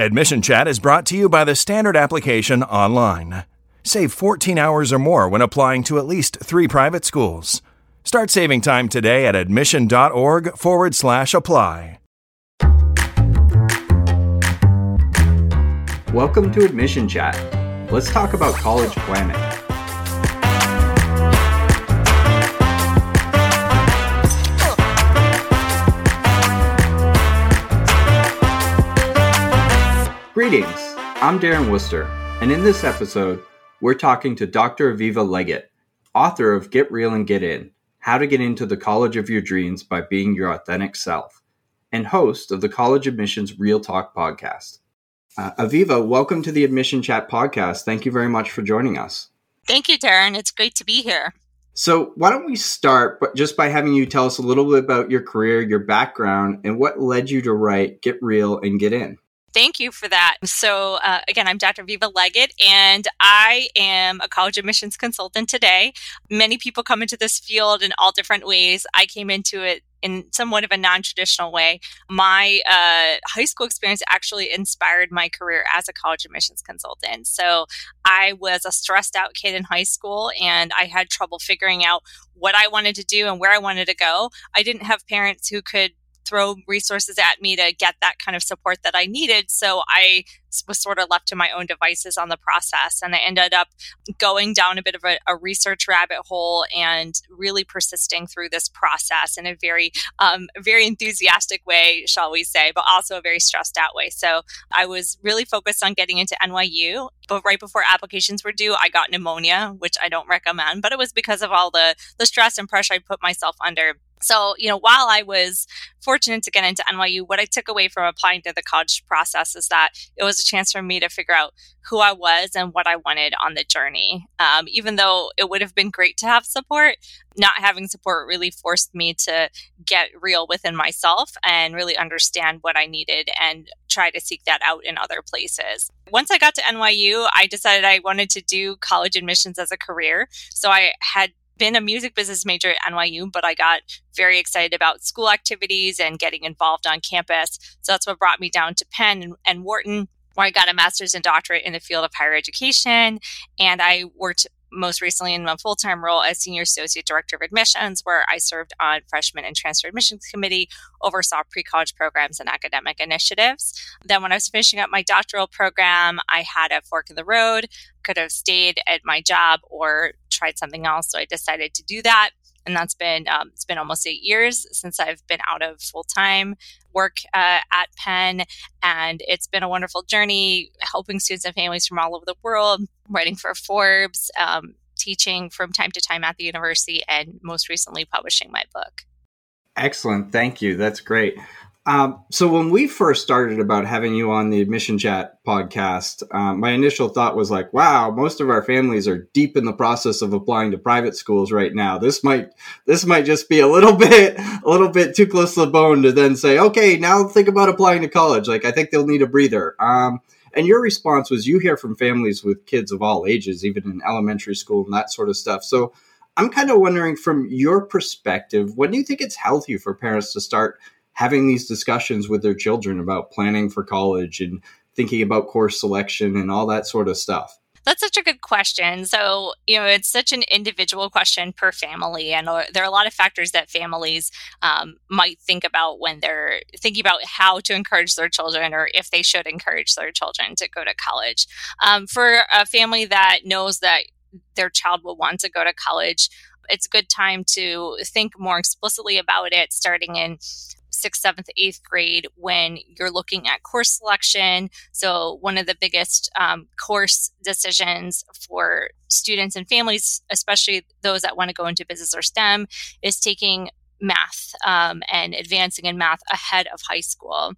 Admission Chat is brought to you by the Standard Application Online. Save 14 hours or more when applying to at least three private schools. Start saving time today at admission.org forward slash apply. Welcome to Admission Chat. Let's talk about college planning. Greetings, I'm Darren Worcester, and in this episode, we're talking to Dr. Aviva Legatt, author of Get Real and Get In How to Get Into the College of Your Dreams by Being Your Authentic Self, and host of the College Admissions Real Talk podcast. Uh, Aviva, welcome to the Admission Chat podcast. Thank you very much for joining us. Thank you, Darren. It's great to be here. So, why don't we start but just by having you tell us a little bit about your career, your background, and what led you to write Get Real and Get In? Thank you for that. So, uh, again, I'm Dr. Aviva Legatt, and I am a college admissions consultant today. Many people come into this field in all different ways. I came into it in somewhat of a non-traditional way. My uh, high school experience actually inspired my career as a college admissions consultant. So I was a stressed out kid in high school, and I had trouble figuring out what I wanted to do and where I wanted to go. I didn't have parents who could throw resources at me to get that kind of support that I needed. So I was sort of left to my own devices on the process. And I ended up going down a bit of a, a research rabbit hole and really persisting through this process in a very, um, very enthusiastic way, shall we say, but also a very stressed out way. So I was really focused on getting into NYU. But right before applications were due, I got pneumonia, which I don't recommend, but it was because of all the, the stress and pressure I put myself under so, you know, while I was fortunate to get into NYU, what I took away from applying to the college process is that it was a chance for me to figure out who I was and what I wanted on the journey. Um, even though it would have been great to have support, not having support really forced me to get real within myself and really understand what I needed and try to seek that out in other places. Once I got to NYU, I decided I wanted to do college admissions as a career. So I had been a music business major at NYU, but I got very excited about school activities and getting involved on campus. So that's what brought me down to Penn and, and Wharton, where I got a master's and doctorate in the field of higher education. And I worked most recently in my full time role as Senior Associate Director of Admissions, where I served on Freshman and Transfer Admissions Committee, oversaw pre college programs and academic initiatives. Then, when I was finishing up my doctoral program, I had a fork in the road, could have stayed at my job or tried something else. So I decided to do that and that's been um, it's been almost eight years since I've been out of full time work uh, at Penn, and it's been a wonderful journey helping students and families from all over the world, writing for Forbes, um, teaching from time to time at the university, and most recently publishing my book. Excellent, thank you. That's great. Um, so when we first started about having you on the Admission Chat podcast, um, my initial thought was like, "Wow, most of our families are deep in the process of applying to private schools right now. This might this might just be a little bit a little bit too close to the bone to then say, okay, now think about applying to college. Like, I think they'll need a breather." Um, and your response was, you hear from families with kids of all ages, even in elementary school and that sort of stuff. So I'm kind of wondering, from your perspective, when do you think it's healthy for parents to start? having these discussions with their children about planning for college and thinking about course selection and all that sort of stuff? That's such a good question. So, you know, it's such an individual question per family. And there are a lot of factors that families um, might think about when they're thinking about how to encourage their children or if they should encourage their children to go to college. Um, for a family that knows that their child will want to go to college, it's a good time to think more explicitly about it starting in sixth, seventh, eighth grade when you're looking at course selection. So, one of the biggest um, course decisions for students and families, especially those that want to go into business or STEM, is taking math um, and advancing in math ahead of high school.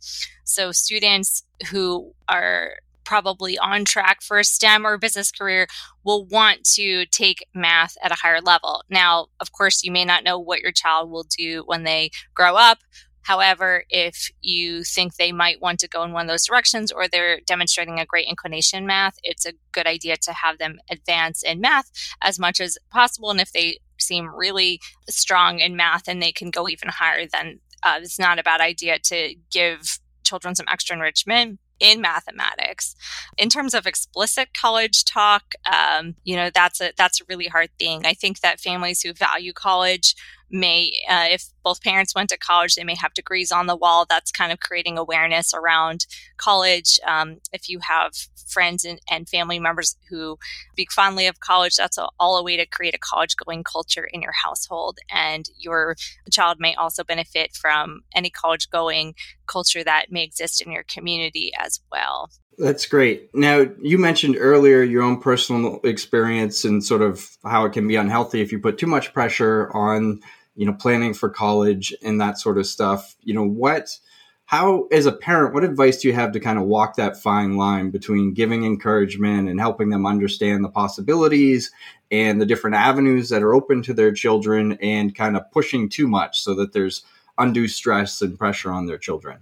So, students who are probably on track for a STEM or business career will want to take math at a higher level. Now, of course, you may not know what your child will do when they grow up, However, if you think they might want to go in one of those directions or they're demonstrating a great inclination in math, it's a good idea to have them advance in math as much as possible. And if they seem really strong in math and they can go even higher, then uh, it's not a bad idea to give children some extra enrichment in mathematics. In terms of explicit college talk, um, you know, that's a that's a really hard thing. I think that families who value college may, uh, if both parents went to college, they may have degrees on the wall. That's kind of creating awareness around college. Um, if you have friends and, and, family members who speak fondly of college, that's a, all a way to create a college going culture in your household. And your child may also benefit from any college going culture that may exist in your community as well. That's great. Now, you mentioned earlier your own personal experience and sort of how it can be unhealthy if you put too much pressure on, you know, planning for college and that sort of stuff. You know, what, how, as a parent, what advice do you have to kind of walk that fine line between giving encouragement and helping them understand the possibilities and the different avenues that are open to their children and kind of pushing too much so that there's undue stress and pressure on their children?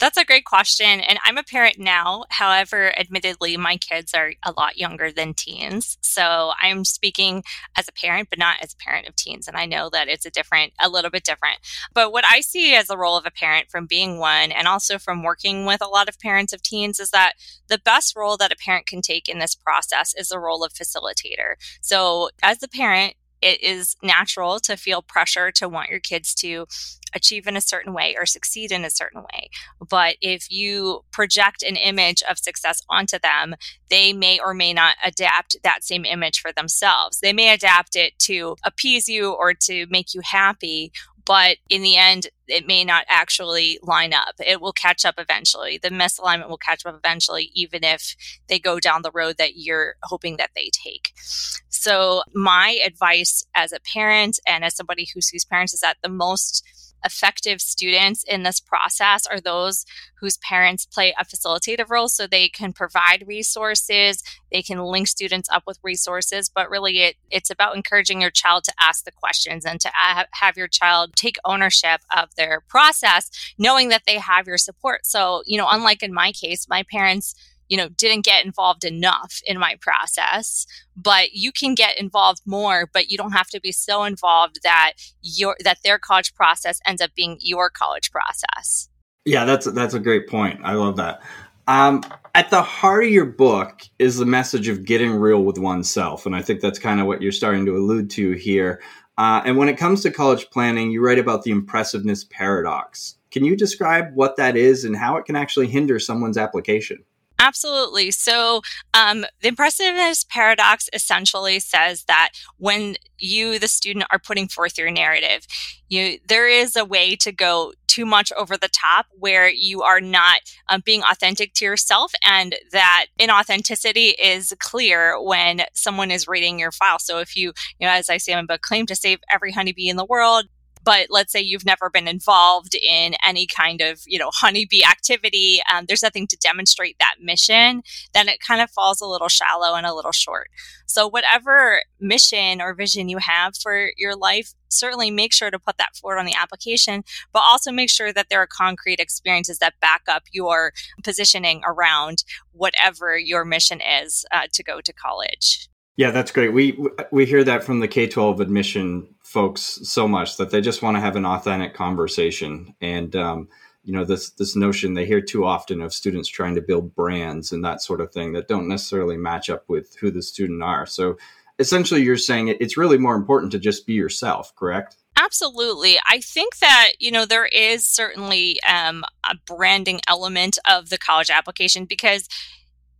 That's a great question. And I'm a parent now. However, admittedly, my kids are a lot younger than teens. So I'm speaking as a parent, but not as a parent of teens. And I know that it's a different, a little bit different. But what I see as the role of a parent from being one and also from working with a lot of parents of teens is that the best role that a parent can take in this process is the role of facilitator. So as the parent, it is natural to feel pressure to want your kids to achieve in a certain way or succeed in a certain way. But if you project an image of success onto them, they may or may not adapt that same image for themselves. They may adapt it to appease you or to make you happy, but in the end, it may not actually line up. It will catch up eventually. The misalignment will catch up eventually, even if they go down the road that you're hoping that they take. So, my advice as a parent and as somebody who sees parents is that the most effective students in this process are those whose parents play a facilitative role. So they can provide resources they can link students up with resources but really it, it's about encouraging your child to ask the questions and to have your child take ownership of their process knowing that they have your support. So you know unlike in my case my parents you know, didn't get involved enough in my process, but you can get involved more, but you don't have to be so involved that your that their college process ends up being your college process. Yeah, that's that's a great point. I love that. Um, at the heart of your book is the message of getting real with oneself, and I think that's kind of what you're starting to allude to here. Uh, and when it comes to college planning, you write about the impressiveness paradox. Can you describe what that is and how it can actually hinder someone's application? Absolutely. So, um, the impressiveness paradox essentially says that when you, the student, are putting forth your narrative, you there is a way to go too much over the top where you are not um, being authentic to yourself, and that inauthenticity is clear when someone is reading your file. So, if you, you know, as I say in my book, claim to save every honeybee in the world, but let's say you've never been involved in any kind of you know honeybee activity um, there's nothing to demonstrate that mission then it kind of falls a little shallow and a little short so whatever mission or vision you have for your life certainly make sure to put that forward on the application but also make sure that there are concrete experiences that back up your positioning around whatever your mission is uh, to go to college yeah, that's great. We we hear that from the K twelve admission folks so much that they just want to have an authentic conversation, and um, you know this this notion they hear too often of students trying to build brands and that sort of thing that don't necessarily match up with who the student are. So essentially, you're saying it's really more important to just be yourself, correct? Absolutely. I think that, you know, there is certainly um, a branding element of the college application because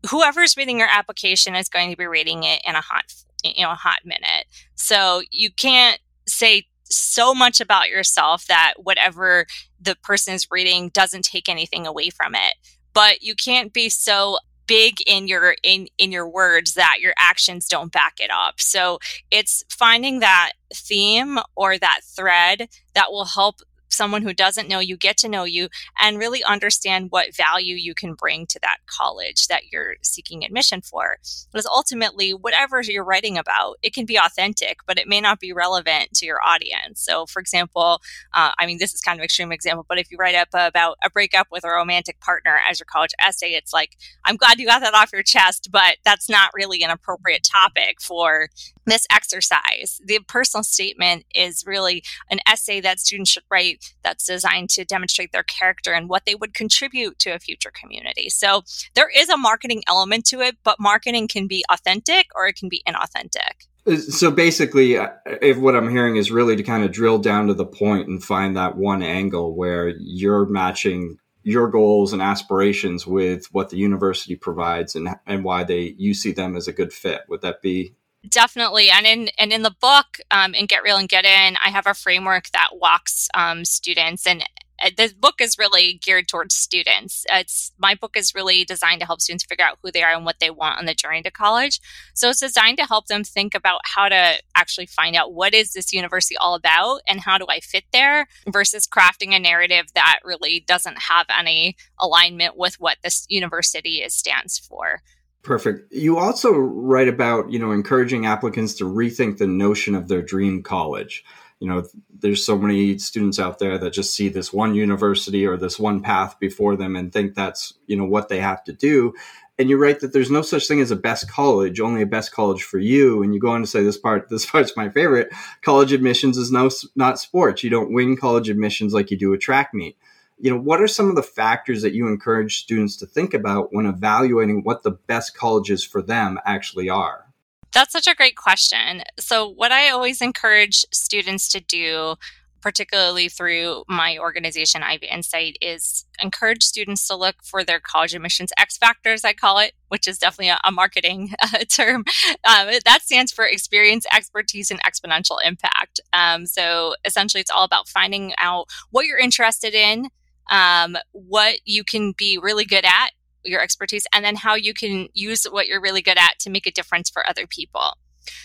whoever's reading your application is going to be reading it in a hot you know a hot minute so you can't say so much about yourself that whatever the person is reading doesn't take anything away from it. But you can't be so big in your in in your words that your actions don't back it up. So it's finding that theme or that thread that will help someone who doesn't know you get to know you and really understand what value you can bring to that college that you're seeking admission for. Because ultimately, whatever you're writing about, it can be authentic, but it may not be relevant to your audience. So, for example, uh, I mean, this is kind of extreme example, but if you write up about a breakup with a romantic partner as your college essay, it's like, I'm glad you got that off your chest, but that's not really an appropriate topic for this exercise. The personal statement is really an essay that students should write that's designed to demonstrate their character and what they would contribute to a future community. So there is a marketing element to it, but marketing can be authentic or it can be inauthentic. So basically, uh, if what I'm hearing is really to kind of drill down to the point and find that one angle where you're matching your goals and aspirations with what the university provides and and why they you see them as a good fit. Would that be definitely and in and in the book um, in get real and get in i have a framework that walks um, students and uh, the book is really geared towards students. It's my book is really designed to help students figure out who they are and what they want on the journey to college. So it's designed to help them think about how to actually find out what is this university all about and how do I fit there versus crafting a narrative that really doesn't have any alignment with what this university is stands for. Perfect. You also write about, you know, encouraging applicants to rethink the notion of their dream college. You know there's so many students out there that just see this one university or this one path before them and think that's you know what they have to do. And you're right that there's no such thing as a best college only a best college for you. And you go on to say this part this part's my favorite. College admissions is no not sports. You don't win college admissions like you do a track meet you know what are some of the factors that you encourage students to think about when evaluating what the best colleges for them actually are that's such a great question. So, what I always encourage students to do, particularly through my organization, Ivy Insight, is encourage students to look for their college admissions X factors, I call it, which is definitely a, a marketing uh, term. Um, that stands for experience, expertise, and exponential impact. Um, so, essentially, it's all about finding out what you're interested in. Um, what you can be really good at your expertise and then how you can use what you're really good at to make a difference for other people.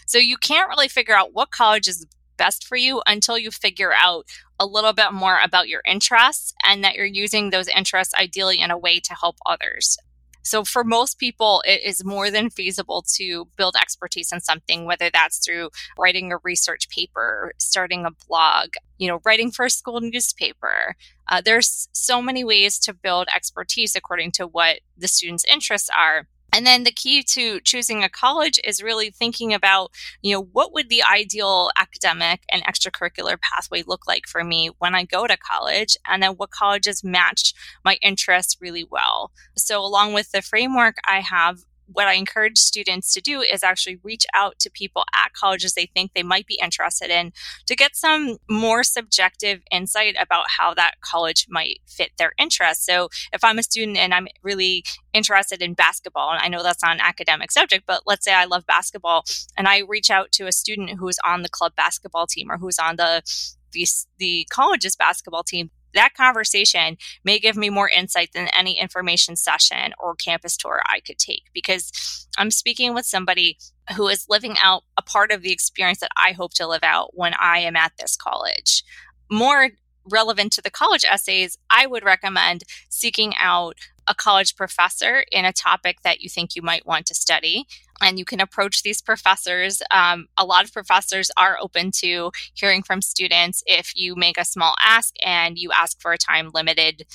So you can't really figure out what college is best for you until you figure out a little bit more about your interests and that you're using those interests ideally in a way to help others. So for most people, it is more than feasible to build expertise in something, whether that's through writing a research paper, starting a blog, you know, writing for a school newspaper. Uh, there's so many ways to build expertise according to what the student's interests are. And then the key to choosing a college is really thinking about, you know, what would the ideal academic and extracurricular pathway look like for me when I go to college? And then what colleges match my interests really well. So along with the framework, I have what I encourage students to do is actually reach out to people at colleges they think they might be interested in to get some more subjective insight about how that college might fit their interests. So if I'm a student and I'm really interested in basketball, and I know that's not an academic subject, but let's say I love basketball and I reach out to a student who's on the club basketball team or who's on the the, the college's basketball team that conversation may give me more insight than any information session or campus tour I could take because I'm speaking with somebody who is living out a part of the experience that I hope to live out when I am at this college. More relevant to the college essays, I would recommend seeking out a college professor in a topic that you think you might want to study and you can approach these professors. Um, a lot of professors are open to hearing from students if you make a small ask and you ask for a time limited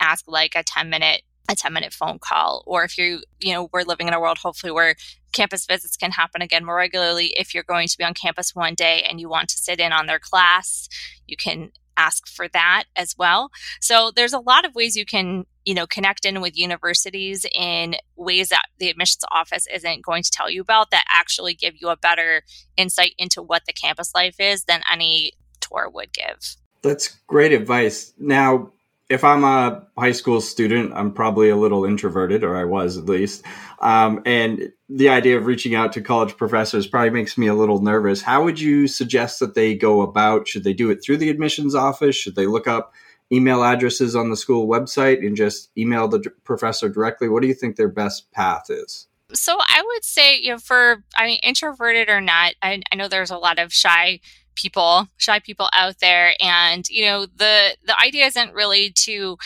ask like a 10 minute a 10 minute phone call or if you you know we're living in a world hopefully where campus visits can happen again more regularly if you're going to be on campus one day and you want to sit in on their class you can ask for that as well. So there's a lot of ways you can, you know, connect in with universities in ways that the admissions office isn't going to tell you about that actually give you a better insight into what the campus life is than any tour would give. That's great advice. Now, if I'm a high school student, I'm probably a little introverted, or I was at least. Um, and the idea of reaching out to college professors probably makes me a little nervous. How would you suggest that they go about? Should they do it through the admissions office? Should they look up email addresses on the school website and just email the professor directly? What do you think their best path is? So I would say, you know, for I mean, introverted or not, I, I know there's a lot of shy people, shy people out there. And, you know, the, the idea isn't really to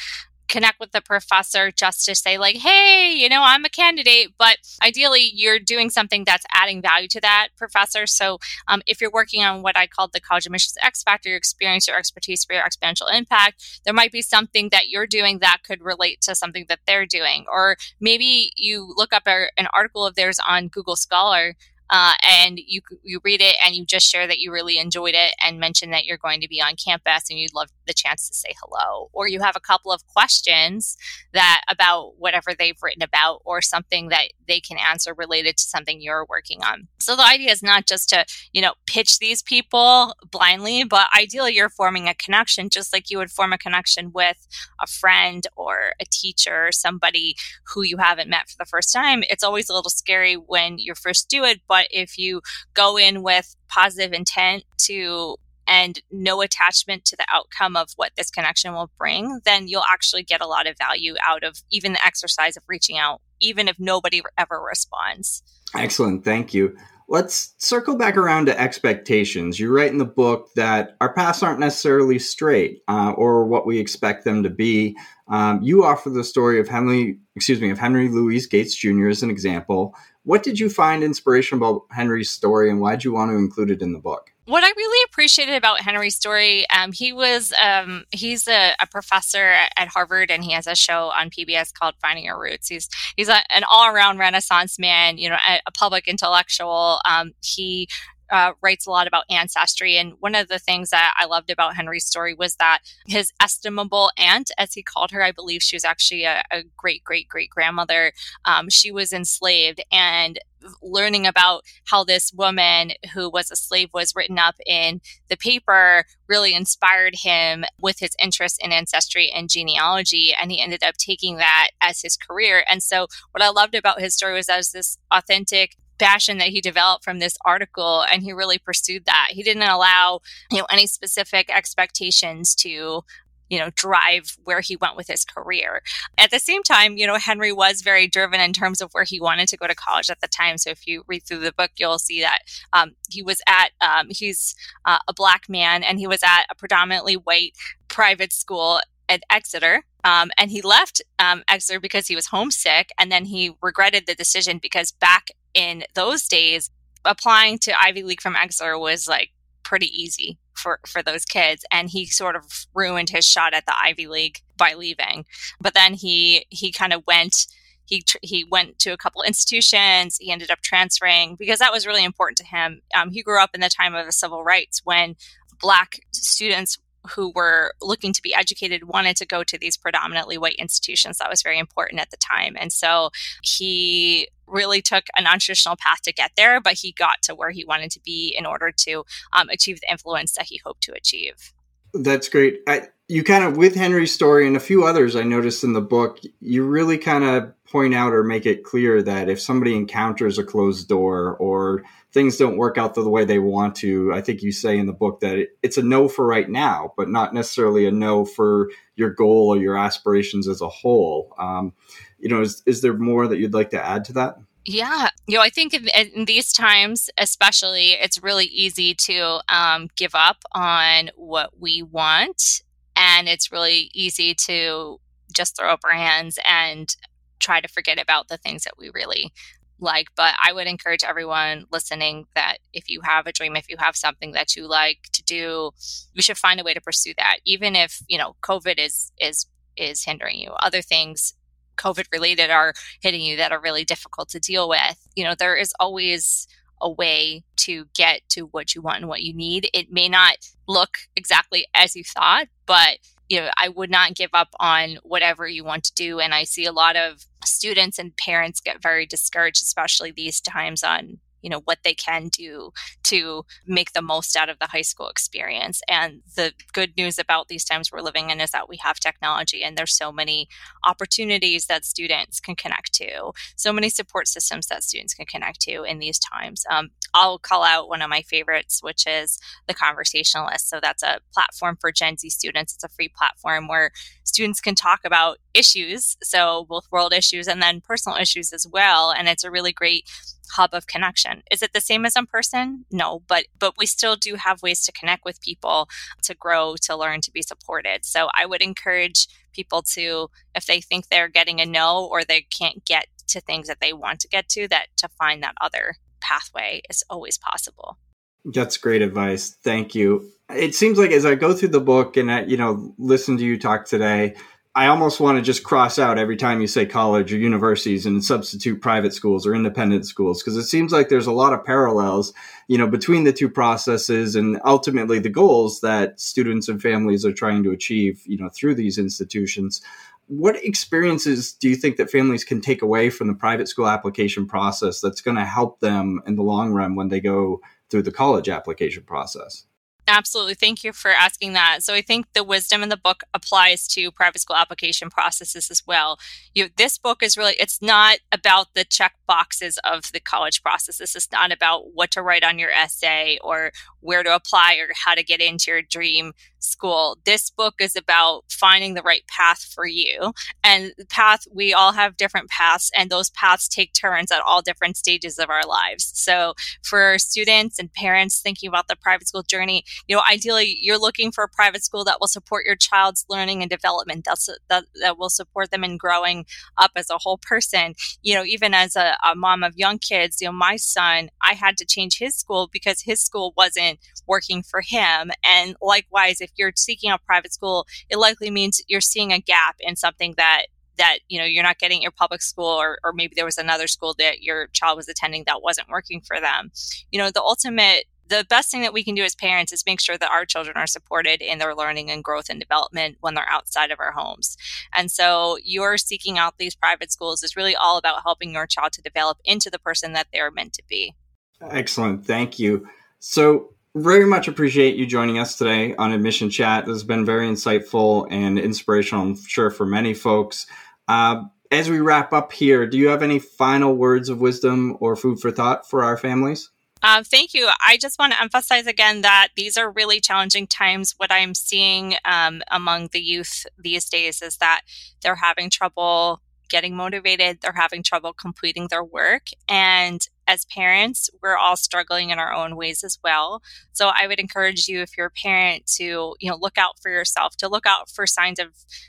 connect with the professor just to say like hey you know i'm a candidate but ideally you're doing something that's adding value to that professor. So um, if you're working on what i called the college admissions x factor your experience your expertise for your exponential impact there might be something that you're doing that could relate to something that they're doing. Or maybe you look up a, an article of theirs on google scholar uh, and you you read it and you just share that you really enjoyed it and mention that you're going to be on campus and you'd love the chance to say hello, or you have a couple of questions that about whatever they've written about or something that they can answer related to something you're working on. So the idea is not just to you know pitch these people blindly, but ideally you're forming a connection just like you would form a connection with a friend or a teacher or somebody who you haven't met for the first time. It's always a little scary when you first do it, but if you go in with positive intent to and no attachment to the outcome of what this connection will bring, then you'll actually get a lot of value out of even the exercise of reaching out, even if nobody ever responds. Excellent. Thank you. Let's circle back around to expectations. You write in the book that our paths aren't necessarily straight uh, or what we expect them to be. Um, you offer the story of Henry, excuse me, of Henry Louis Gates Jr. as an example. What did you find inspirational about Henry's story, and why did you want to include it in the book? what I really appreciated about Henry's story, um, he was um, he's a, a, professor at Harvard, and he has a show on PBS called Finding Your Roots. He's he's a, an all around Renaissance man, you know, a, a public intellectual. Um, he uh, writes a lot about ancestry. And one of the things that I loved about Henry's story was that his estimable aunt, as he called her, I believe she was actually a, a great, great, great grandmother, um, she was enslaved. And learning about how this woman who was a slave was written up in the paper really inspired him with his interest in ancestry and genealogy and he ended up taking that as his career and so what i loved about his story was as this authentic passion that he developed from this article and he really pursued that. He didn't allow you know any specific expectations to you know drive where he went with his career. At the same time you know henry was very driven in terms of where he wanted to go to college at the time. So if you read through the book you'll see that um, he was at um, he's uh, a black man and he was at a predominantly white private school at exeter um, and he left um, exeter because he was homesick and then he regretted the decision because back in those days, applying to Ivy League from Exeter was like pretty easy for for those kids and he sort of ruined his shot at the Ivy League by leaving. But then he he kind of went he he went to a couple institutions he ended up transferring because that was really important to him. Um, he grew up in the time of the civil rights when black students who were looking to be educated wanted to go to these predominantly white institutions. That was very important at the time. And so he really took a non-traditional path to get there, but he got to where he wanted to be in order to um, achieve the influence that he hoped to achieve. That's great. I, you kind of, with Henry's story and a few others I noticed in the book, you really kind of point out or make it clear that if somebody encounters a closed door or things don't work out the way they want to, I think you say in the book that it, it's a no for right now, but not necessarily a no for your goal or your aspirations as a whole. Um, you know, is, is there more that you'd like to add to that? Yeah, you know, I think in, in these times, especially, it's really easy to um, give up on what we want, and it's really easy to just throw up our hands and try to forget about the things that we really like. But I would encourage everyone listening that if you have a dream, if you have something that you like to do, you should find a way to pursue that. Even if, you know, COVID is is is hindering you. Other things COVID related are hitting you that are really difficult to deal with. You know, there is always a way to get to what you want and what you need. It may not look exactly as you thought, but you know, I would not give up on whatever you want to do. And I see a lot of students and parents get very discouraged, especially these times on you know what they can do to make the most out of the high school experience. And the good news about these times we're living in is that we have technology and there's so many opportunities that students can connect to so many support systems that students can connect to in these times. Um, i'll call out one of my favorites which is the conversationalist. So that's a platform for gen z students. It's a free platform where students can talk about issues so both world issues and then personal issues as well. And it's a really great hub of connection. Is it the same as in person? No, but but we still do have ways to connect with people, to grow, to learn, to be supported. So I would encourage people to if they think they're getting a no or they can't get to things that they want to get to that to find that other pathway is always possible. That's great advice. Thank you. It seems like as I go through the book and I, you know, listen to you talk today, I almost want to just cross out every time you say college or universities and substitute private schools or independent schools because it seems like there's a lot of parallels, you know, between the two processes and ultimately the goals that students and families are trying to achieve, you know, through these institutions. What experiences do you think that families can take away from the private school application process that's going to help them in the long run when they go through the college application process? Absolutely. Thank you for asking that. So I think the wisdom in the book applies to private school application processes as well. You, this book is really, it's not about the check boxes of the college process. This is not about what to write on your essay or where to apply or how to get into your dream school. This book is about finding the right path for you. And path, we all have different paths, and those paths take turns at all different stages of our lives. So for students and parents thinking about the private school journey, you know, ideally you're looking for a private school that will support your child's learning and development. That's that, that will support them in growing up as a whole person. You know, even as a, a mom of young kids, you know, my son, I had to change his school because his school wasn't working for him. And likewise, if you're seeking a private school, it likely means you're seeing a gap in something that that you know you're not getting your public school or, or maybe there was another school that your child was attending that wasn't working for them you know the ultimate the best thing that we can do as parents is make sure that our children are supported in their learning and growth and development when they're outside of our homes. And so, you're seeking out these private schools is really all about helping your child to develop into the person that they're meant to be. Excellent. Thank you. So, very much appreciate you joining us today on Admission Chat. This has been very insightful and inspirational, I'm sure, for many folks. Uh, as we wrap up here, do you have any final words of wisdom or food for thought for our families? Uh, thank you. I just want to emphasize again that these are really challenging times. What I'm seeing um, among the youth these days is that they're having trouble getting motivated, they're having trouble completing their work. And as parents, we're all struggling in our own ways as well. So I would encourage you, if you're a parent, to you know look out for yourself, to look out for signs of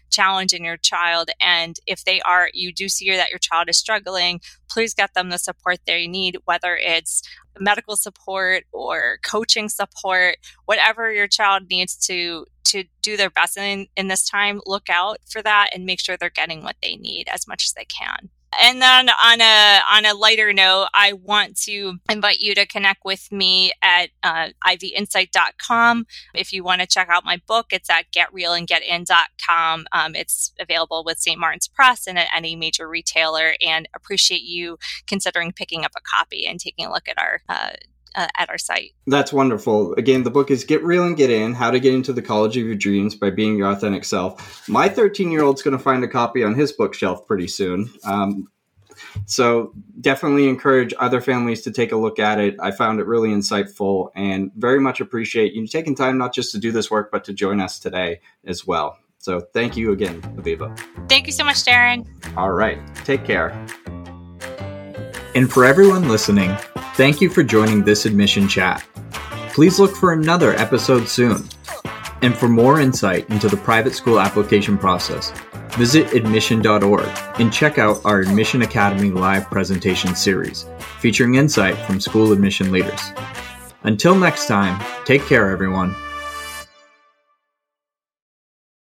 challenge in your child, and if they are, you do see that your child is struggling, please get them the support they need, whether it's medical support or coaching support, whatever your child needs to to do their best in, in this time, look out for that and make sure they're getting what they need as much as they can. And then on a on a lighter note, I want to invite you to connect with me at uh, ivyinsight.com. If you want to check out my book, it's at getrealandgetin.com. Um, it's available with St. Martin's Press and at any major retailer. And appreciate you considering picking up a copy and taking a look at our uh, uh, at our site. That's wonderful. Again, the book is Get Real and Get In How to Get into the College of Your Dreams by Being Your Authentic Self. My 13 year old's going to find a copy on his bookshelf pretty soon. Um, so definitely encourage other families to take a look at it. I found it really insightful and very much appreciate you taking time not just to do this work, but to join us today as well. So thank you again, Aviva. Thank you so much, Darren. All right. Take care. And for everyone listening, Thank you for joining this admission chat. Please look for another episode soon. And for more insight into the private school application process, visit admission.org and check out our Admission Academy live presentation series featuring insight from school admission leaders. Until next time, take care, everyone.